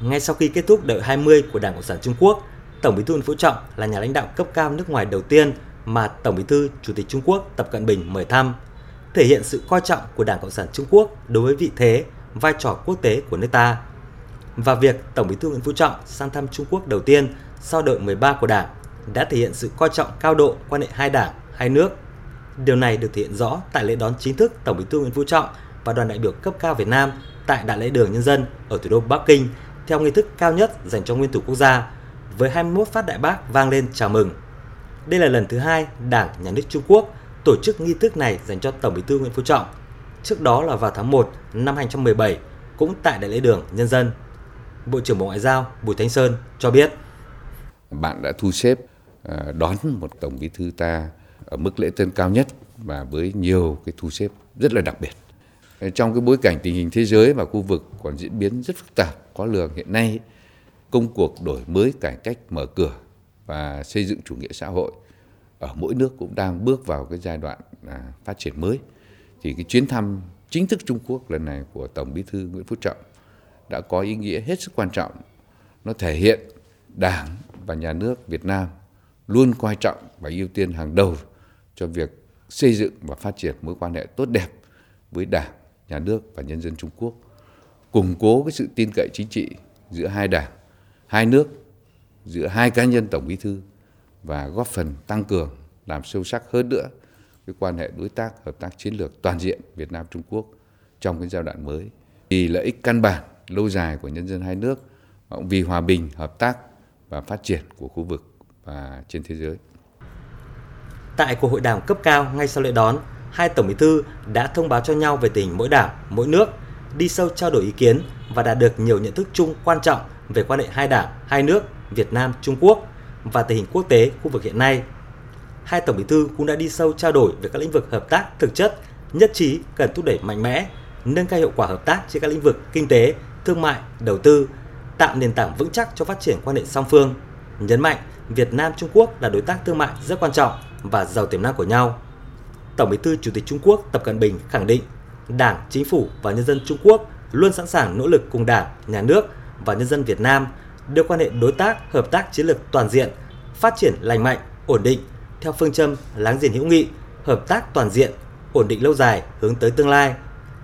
Ngay sau khi kết thúc đợi 20 của Đảng Cộng sản Trung Quốc, Tổng Bí thư Nguyễn Phú Trọng là nhà lãnh đạo cấp cao nước ngoài đầu tiên mà Tổng Bí thư Chủ tịch Trung Quốc Tập Cận Bình mời thăm, thể hiện sự coi trọng của Đảng Cộng sản Trung Quốc đối với vị thế, vai trò quốc tế của nước ta. Và việc Tổng Bí thư Nguyễn Phú Trọng sang thăm Trung Quốc đầu tiên sau đội 13 của Đảng đã thể hiện sự coi trọng cao độ quan hệ hai đảng, hai nước. Điều này được thể hiện rõ tại lễ đón chính thức Tổng Bí thư Nguyễn Phú Trọng và đoàn đại biểu cấp cao Việt Nam tại Đại lễ đường Nhân dân ở thủ đô Bắc Kinh theo nghi thức cao nhất dành cho nguyên thủ quốc gia với 21 phát đại bác vang lên chào mừng. Đây là lần thứ hai Đảng, Nhà nước Trung Quốc tổ chức nghi thức này dành cho Tổng Bí thư Nguyễn Phú Trọng. Trước đó là vào tháng 1 năm 2017, cũng tại Đại lễ đường Nhân dân. Bộ trưởng Bộ Ngoại giao Bùi Thanh Sơn cho biết. Bạn đã thu xếp ờ, đón một Tổng Bí thư ta ở mức lễ tân cao nhất và với nhiều cái thu xếp rất là đặc biệt. Trong cái bối cảnh tình hình thế giới và khu vực còn diễn biến rất phức tạp, khó lường hiện nay, công cuộc đổi mới cải cách mở cửa và xây dựng chủ nghĩa xã hội ở mỗi nước cũng đang bước vào cái giai đoạn à, phát triển mới thì cái chuyến thăm chính thức Trung Quốc lần này của Tổng Bí thư Nguyễn Phú Trọng đã có ý nghĩa hết sức quan trọng. Nó thể hiện Đảng và Nhà nước Việt Nam luôn coi trọng và ưu tiên hàng đầu cho việc xây dựng và phát triển mối quan hệ tốt đẹp với Đảng, Nhà nước và nhân dân Trung Quốc, củng cố cái sự tin cậy chính trị giữa hai đảng, hai nước, giữa hai cá nhân Tổng Bí thư và góp phần tăng cường làm sâu sắc hơn nữa cái quan hệ đối tác hợp tác chiến lược toàn diện Việt Nam Trung Quốc trong cái giai đoạn mới vì lợi ích căn bản lâu dài của nhân dân hai nước cũng vì hòa bình hợp tác và phát triển của khu vực và trên thế giới. Tại cuộc hội đàm cấp cao ngay sau lễ đón, hai tổng bí thư đã thông báo cho nhau về tình hình mỗi đảng, mỗi nước, đi sâu trao đổi ý kiến và đạt được nhiều nhận thức chung quan trọng về quan hệ hai đảng, hai nước Việt Nam Trung Quốc và tình hình quốc tế khu vực hiện nay. Hai tổng bí thư cũng đã đi sâu trao đổi về các lĩnh vực hợp tác thực chất, nhất trí cần thúc đẩy mạnh mẽ, nâng cao hiệu quả hợp tác trên các lĩnh vực kinh tế, thương mại, đầu tư, tạo nền tảng vững chắc cho phát triển quan hệ song phương. Nhấn mạnh Việt Nam Trung Quốc là đối tác thương mại rất quan trọng và giàu tiềm năng của nhau. Tổng Bí thư Chủ tịch Trung Quốc Tập Cận Bình khẳng định Đảng, Chính phủ và nhân dân Trung Quốc luôn sẵn sàng nỗ lực cùng Đảng, Nhà nước và nhân dân Việt Nam đưa quan hệ đối tác, hợp tác chiến lược toàn diện, phát triển lành mạnh, ổn định theo phương châm láng giềng hữu nghị, hợp tác toàn diện, ổn định lâu dài hướng tới tương lai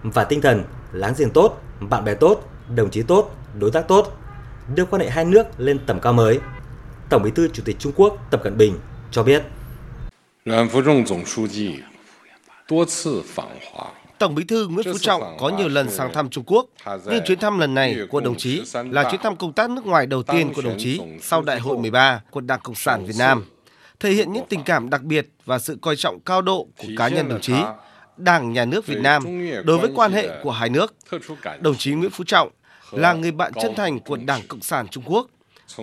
và tinh thần láng giềng tốt, bạn bè tốt, đồng chí tốt, đối tác tốt, đưa quan hệ hai nước lên tầm cao mới. Tổng Bí thư Chủ tịch Trung Quốc Tập Cận Bình cho biết. Tổng Bí thư Nguyễn Phú Trọng có nhiều lần sang thăm Trung Quốc, nhưng chuyến thăm lần này của đồng chí là chuyến thăm công tác nước ngoài đầu tiên của đồng chí sau Đại hội 13 của Đảng Cộng sản Việt Nam, thể hiện những tình cảm đặc biệt và sự coi trọng cao độ của cá nhân đồng chí, Đảng, Nhà nước Việt Nam đối với quan hệ của hai nước. Đồng chí Nguyễn Phú Trọng là người bạn chân thành của Đảng Cộng sản Trung Quốc.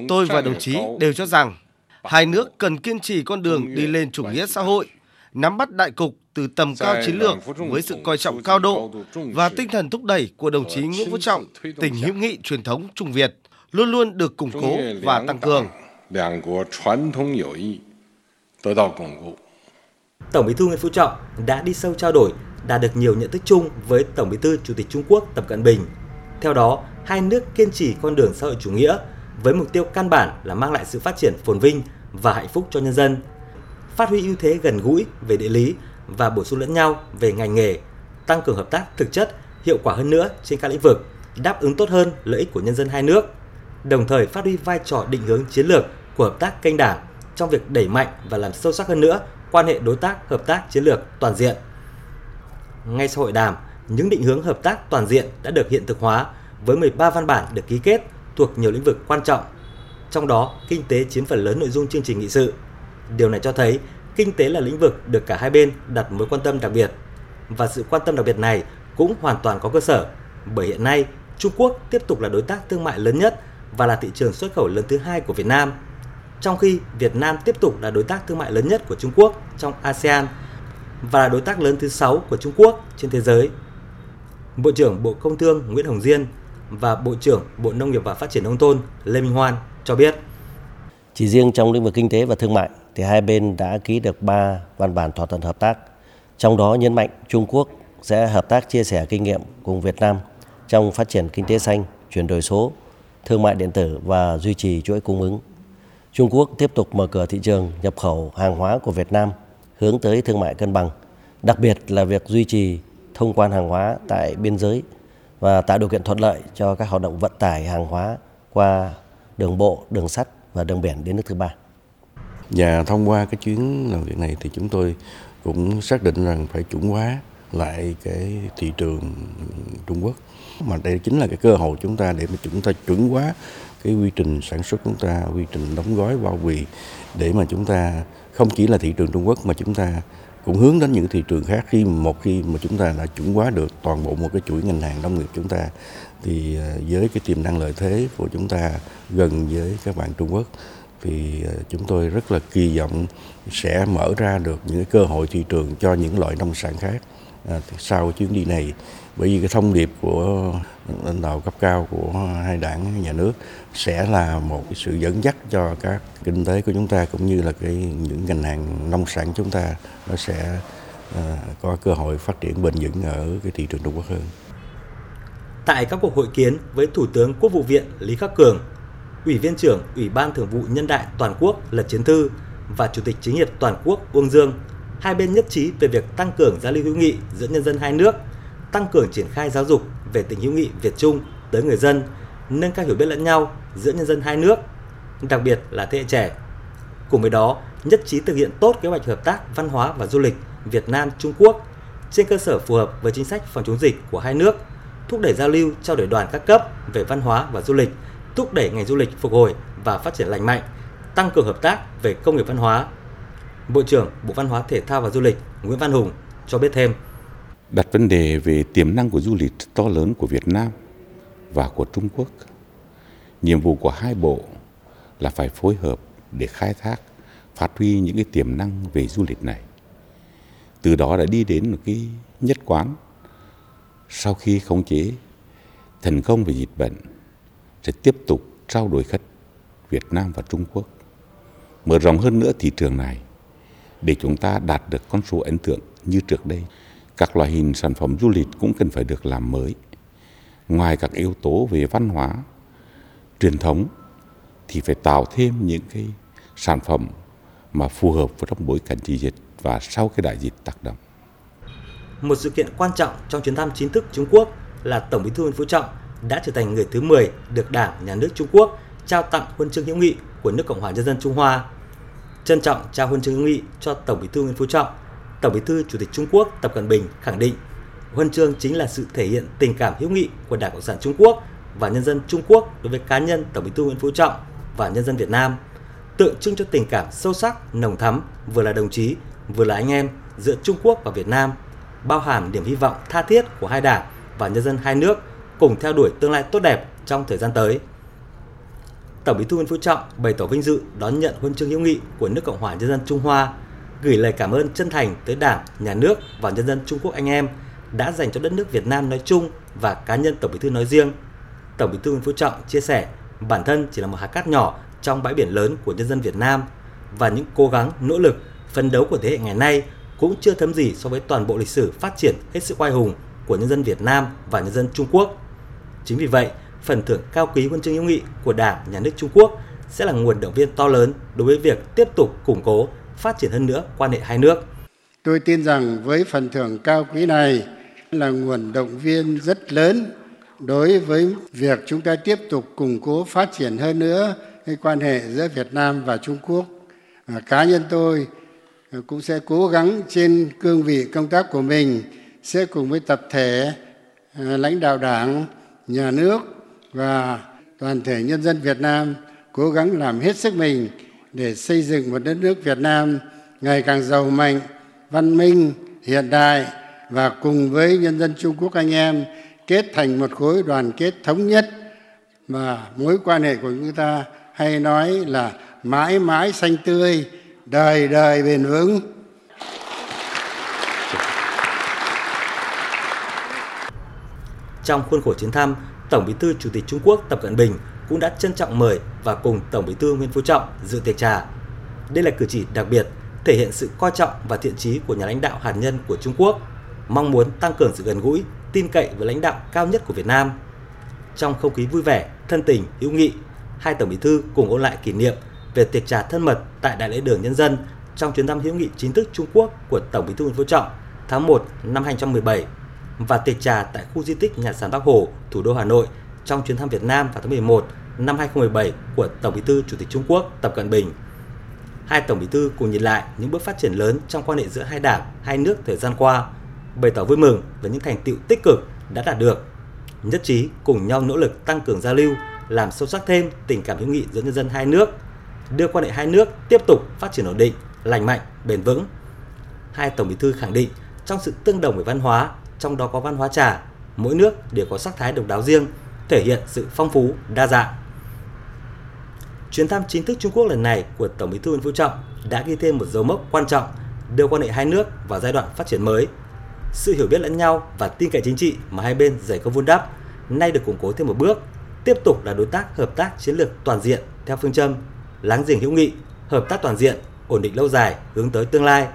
Tôi và đồng chí đều cho rằng hai nước cần kiên trì con đường đi lên chủ nghĩa xã hội, nắm bắt đại cục từ tầm cao chiến lược với sự coi trọng cao độ và tinh thần thúc đẩy của đồng chí Nguyễn Phú Trọng, tình hữu nghị truyền thống Trung Việt luôn luôn được củng cố và tăng cường. Tổng Bí thư Nguyễn Phú Trọng đã đi sâu trao đổi, đạt được nhiều nhận thức chung với Tổng Bí thư Chủ tịch Trung Quốc Tập Cận Bình. Theo đó, hai nước kiên trì con đường xã hội chủ nghĩa với mục tiêu căn bản là mang lại sự phát triển phồn vinh và hạnh phúc cho nhân dân, phát huy ưu thế gần gũi về địa lý và bổ sung lẫn nhau về ngành nghề, tăng cường hợp tác thực chất, hiệu quả hơn nữa trên các lĩnh vực, đáp ứng tốt hơn lợi ích của nhân dân hai nước, đồng thời phát huy vai trò định hướng chiến lược của hợp tác kênh đảng trong việc đẩy mạnh và làm sâu sắc hơn nữa quan hệ đối tác hợp tác chiến lược toàn diện. Ngay sau hội đàm, những định hướng hợp tác toàn diện đã được hiện thực hóa với 13 văn bản được ký kết thuộc nhiều lĩnh vực quan trọng. Trong đó, kinh tế chiếm phần lớn nội dung chương trình nghị sự. Điều này cho thấy kinh tế là lĩnh vực được cả hai bên đặt mối quan tâm đặc biệt. Và sự quan tâm đặc biệt này cũng hoàn toàn có cơ sở, bởi hiện nay Trung Quốc tiếp tục là đối tác thương mại lớn nhất và là thị trường xuất khẩu lớn thứ hai của Việt Nam. Trong khi Việt Nam tiếp tục là đối tác thương mại lớn nhất của Trung Quốc trong ASEAN và là đối tác lớn thứ sáu của Trung Quốc trên thế giới. Bộ trưởng Bộ Công Thương Nguyễn Hồng Diên và Bộ trưởng Bộ Nông nghiệp và Phát triển Nông thôn Lê Minh Hoan cho biết. Chỉ riêng trong lĩnh vực kinh tế và thương mại thì hai bên đã ký được 3 văn bản thỏa thuận hợp tác. Trong đó nhấn mạnh Trung Quốc sẽ hợp tác chia sẻ kinh nghiệm cùng Việt Nam trong phát triển kinh tế xanh, chuyển đổi số, thương mại điện tử và duy trì chuỗi cung ứng. Trung Quốc tiếp tục mở cửa thị trường nhập khẩu hàng hóa của Việt Nam hướng tới thương mại cân bằng, đặc biệt là việc duy trì thông quan hàng hóa tại biên giới và tạo điều kiện thuận lợi cho các hoạt động vận tải hàng hóa qua đường bộ, đường sắt và đường biển đến nước thứ ba. Và thông qua cái chuyến làm việc này thì chúng tôi cũng xác định rằng phải chuẩn hóa lại cái thị trường Trung Quốc mà đây chính là cái cơ hội chúng ta để mà chúng ta chuẩn hóa cái quy trình sản xuất chúng ta, quy trình đóng gói bao bì để mà chúng ta không chỉ là thị trường Trung Quốc mà chúng ta cũng hướng đến những thị trường khác. Khi một khi mà chúng ta đã chuẩn hóa được toàn bộ một cái chuỗi ngành hàng nông nghiệp chúng ta thì ờ, với cái tiềm năng lợi thế của chúng ta gần với các bạn Trung Quốc thì ờ, chúng tôi rất là kỳ vọng sẽ mở ra được những cơ hội thị trường cho những loại nông sản khác à, sau chuyến đi này. Bởi vì cái thông điệp của đạo cấp cao của hai đảng nhà nước sẽ là một sự dẫn dắt cho các kinh tế của chúng ta cũng như là cái những ngành hàng nông sản chúng ta nó sẽ ờ, có cơ hội phát triển bền vững ở cái thị trường Trung Quốc hơn. Tại các cuộc hội kiến với Thủ tướng Quốc vụ viện Lý Khắc Cường, Ủy viên trưởng Ủy ban Thường vụ Nhân đại Toàn quốc Lật Chiến Thư và Chủ tịch Chính hiệp Toàn quốc Uông Dương, hai bên nhất trí về việc tăng cường giao lưu hữu nghị giữa nhân dân hai nước, tăng cường triển khai giáo dục về tình hữu nghị Việt Trung tới người dân, nâng cao hiểu biết lẫn nhau giữa nhân dân hai nước, đặc biệt là thế hệ trẻ. Cùng với đó, nhất trí thực hiện tốt kế hoạch hợp tác văn hóa và du lịch Việt Nam Trung Quốc trên cơ sở phù hợp với chính sách phòng chống dịch của hai nước, thúc đẩy giao lưu trao đổi đoàn các cấp về văn hóa và du lịch, thúc đẩy ngành du lịch phục hồi và phát triển lành mạnh, tăng cường hợp tác về công nghiệp văn hóa. Bộ trưởng Bộ Văn hóa Thể thao và Du lịch Nguyễn Văn Hùng cho biết thêm. Đặt vấn đề về tiềm năng của du lịch to lớn của Việt Nam và của Trung Quốc. Nhiệm vụ của hai bộ là phải phối hợp để khai thác, phát huy những cái tiềm năng về du lịch này. Từ đó đã đi đến một cái nhất quán sau khi khống chế thành công về dịch bệnh sẽ tiếp tục trao đổi khách Việt Nam và Trung Quốc mở rộng hơn nữa thị trường này để chúng ta đạt được con số ấn tượng như trước đây. Các loại hình sản phẩm du lịch cũng cần phải được làm mới. Ngoài các yếu tố về văn hóa, truyền thống thì phải tạo thêm những cái sản phẩm mà phù hợp với trong bối cảnh chỉ dịch và sau cái đại dịch tác động. Một sự kiện quan trọng trong chuyến thăm chính thức Trung Quốc là Tổng Bí thư Nguyễn Phú Trọng đã trở thành người thứ 10 được Đảng, Nhà nước Trung Quốc trao tặng huân chương hữu nghị của nước Cộng hòa Nhân dân Trung Hoa. Trân trọng trao huân chương hữu nghị cho Tổng Bí thư Nguyễn Phú Trọng, Tổng Bí thư Chủ tịch Trung Quốc Tập Cận Bình khẳng định huân chương chính là sự thể hiện tình cảm hữu nghị của Đảng Cộng sản Trung Quốc và nhân dân Trung Quốc đối với cá nhân Tổng Bí thư Nguyễn Phú Trọng và nhân dân Việt Nam, tượng trưng cho tình cảm sâu sắc, nồng thắm vừa là đồng chí, vừa là anh em giữa Trung Quốc và Việt Nam, bao hàm niềm hy vọng tha thiết của hai đảng và nhân dân hai nước cùng theo đuổi tương lai tốt đẹp trong thời gian tới. Tổng Bí thư Nguyễn Phú Trọng bày tỏ vinh dự đón nhận huân chương hữu nghị của nước Cộng hòa Nhân dân Trung Hoa, gửi lời cảm ơn chân thành tới Đảng, Nhà nước và nhân dân Trung Quốc anh em đã dành cho đất nước Việt Nam nói chung và cá nhân Tổng Bí thư nói riêng. Tổng Bí thư Nguyễn Phú Trọng chia sẻ, bản thân chỉ là một hạt cát nhỏ trong bãi biển lớn của nhân dân Việt Nam và những cố gắng, nỗ lực, phấn đấu của thế hệ ngày nay cũng chưa thấm gì so với toàn bộ lịch sử phát triển hết sức oai hùng của nhân dân Việt Nam và nhân dân Trung Quốc. Chính vì vậy, phần thưởng cao quý huân chương hữu nghị của Đảng, Nhà nước Trung Quốc sẽ là nguồn động viên to lớn đối với việc tiếp tục củng cố, phát triển hơn nữa quan hệ hai nước. Tôi tin rằng với phần thưởng cao quý này là nguồn động viên rất lớn đối với việc chúng ta tiếp tục củng cố phát triển hơn nữa cái quan hệ giữa Việt Nam và Trung Quốc. À, cá nhân tôi à, cũng sẽ cố gắng trên cương vị công tác của mình sẽ cùng với tập thể à, lãnh đạo đảng, nhà nước và toàn thể nhân dân Việt Nam cố gắng làm hết sức mình để xây dựng một đất nước Việt Nam ngày càng giàu mạnh, văn minh, hiện đại và cùng với nhân dân Trung Quốc anh em kết thành một khối đoàn kết thống nhất mà mối quan hệ của chúng ta hay nói là mãi mãi xanh tươi, đời đời bền vững. Trong khuôn khổ chuyến thăm, Tổng Bí thư Chủ tịch Trung Quốc Tập Cận Bình cũng đã trân trọng mời và cùng Tổng Bí thư Nguyễn Phú Trọng dự tiệc trà. Đây là cử chỉ đặc biệt, thể hiện sự coi trọng và thiện chí của nhà lãnh đạo hạt nhân của Trung Quốc, mong muốn tăng cường sự gần gũi, tin cậy với lãnh đạo cao nhất của Việt Nam. Trong không khí vui vẻ, thân thân tình, hữu nghị, hai tổng bí thư cùng ôn lại kỷ niệm về tiệc trà thân mật tại Đại lễ đường Nhân dân trong chuyến thăm hữu nghị chính thức Trung Quốc của Tổng bí thư Nguyễn Phú Trọng tháng 1 năm 2017 và tiệc trà tại khu di tích Nhà sàn Bắc Hồ, thủ đô Hà Nội trong chuyến thăm Việt Nam vào tháng 11 năm 2017 của Tổng bí thư Chủ tịch Trung Quốc Tập Cận Bình. Hai Tổng bí thư cùng nhìn lại những bước phát triển lớn trong quan hệ giữa hai đảng, hai nước thời gian qua, bày tỏ vui mừng về những thành tựu tích cực đã đạt được, nhất trí cùng nhau nỗ lực tăng cường giao lưu, làm sâu sắc thêm tình cảm hữu nghị giữa nhân dân hai nước, đưa quan hệ hai nước tiếp tục phát triển ổn định, lành mạnh, bền vững. Hai Tổng bí thư khẳng định trong sự tương đồng về văn hóa, trong đó có văn hóa trà, mỗi nước đều có sắc thái độc đáo riêng, thể hiện sự phong phú, đa dạng. Chuyến thăm chính thức Trung Quốc lần này của Tổng bí thư Nguyễn Phú Trọng đã ghi thêm một dấu mốc quan trọng, đưa quan hệ hai nước vào giai đoạn phát triển mới. Sự hiểu biết lẫn nhau và tin cậy chính trị mà hai bên dày công vun đắp nay được củng cố thêm một bước, tiếp tục là đối tác hợp tác chiến lược toàn diện theo phương châm láng giềng hữu nghị, hợp tác toàn diện, ổn định lâu dài hướng tới tương lai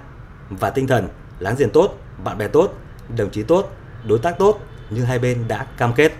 và tinh thần láng giềng tốt, bạn bè tốt, đồng chí tốt, đối tác tốt như hai bên đã cam kết.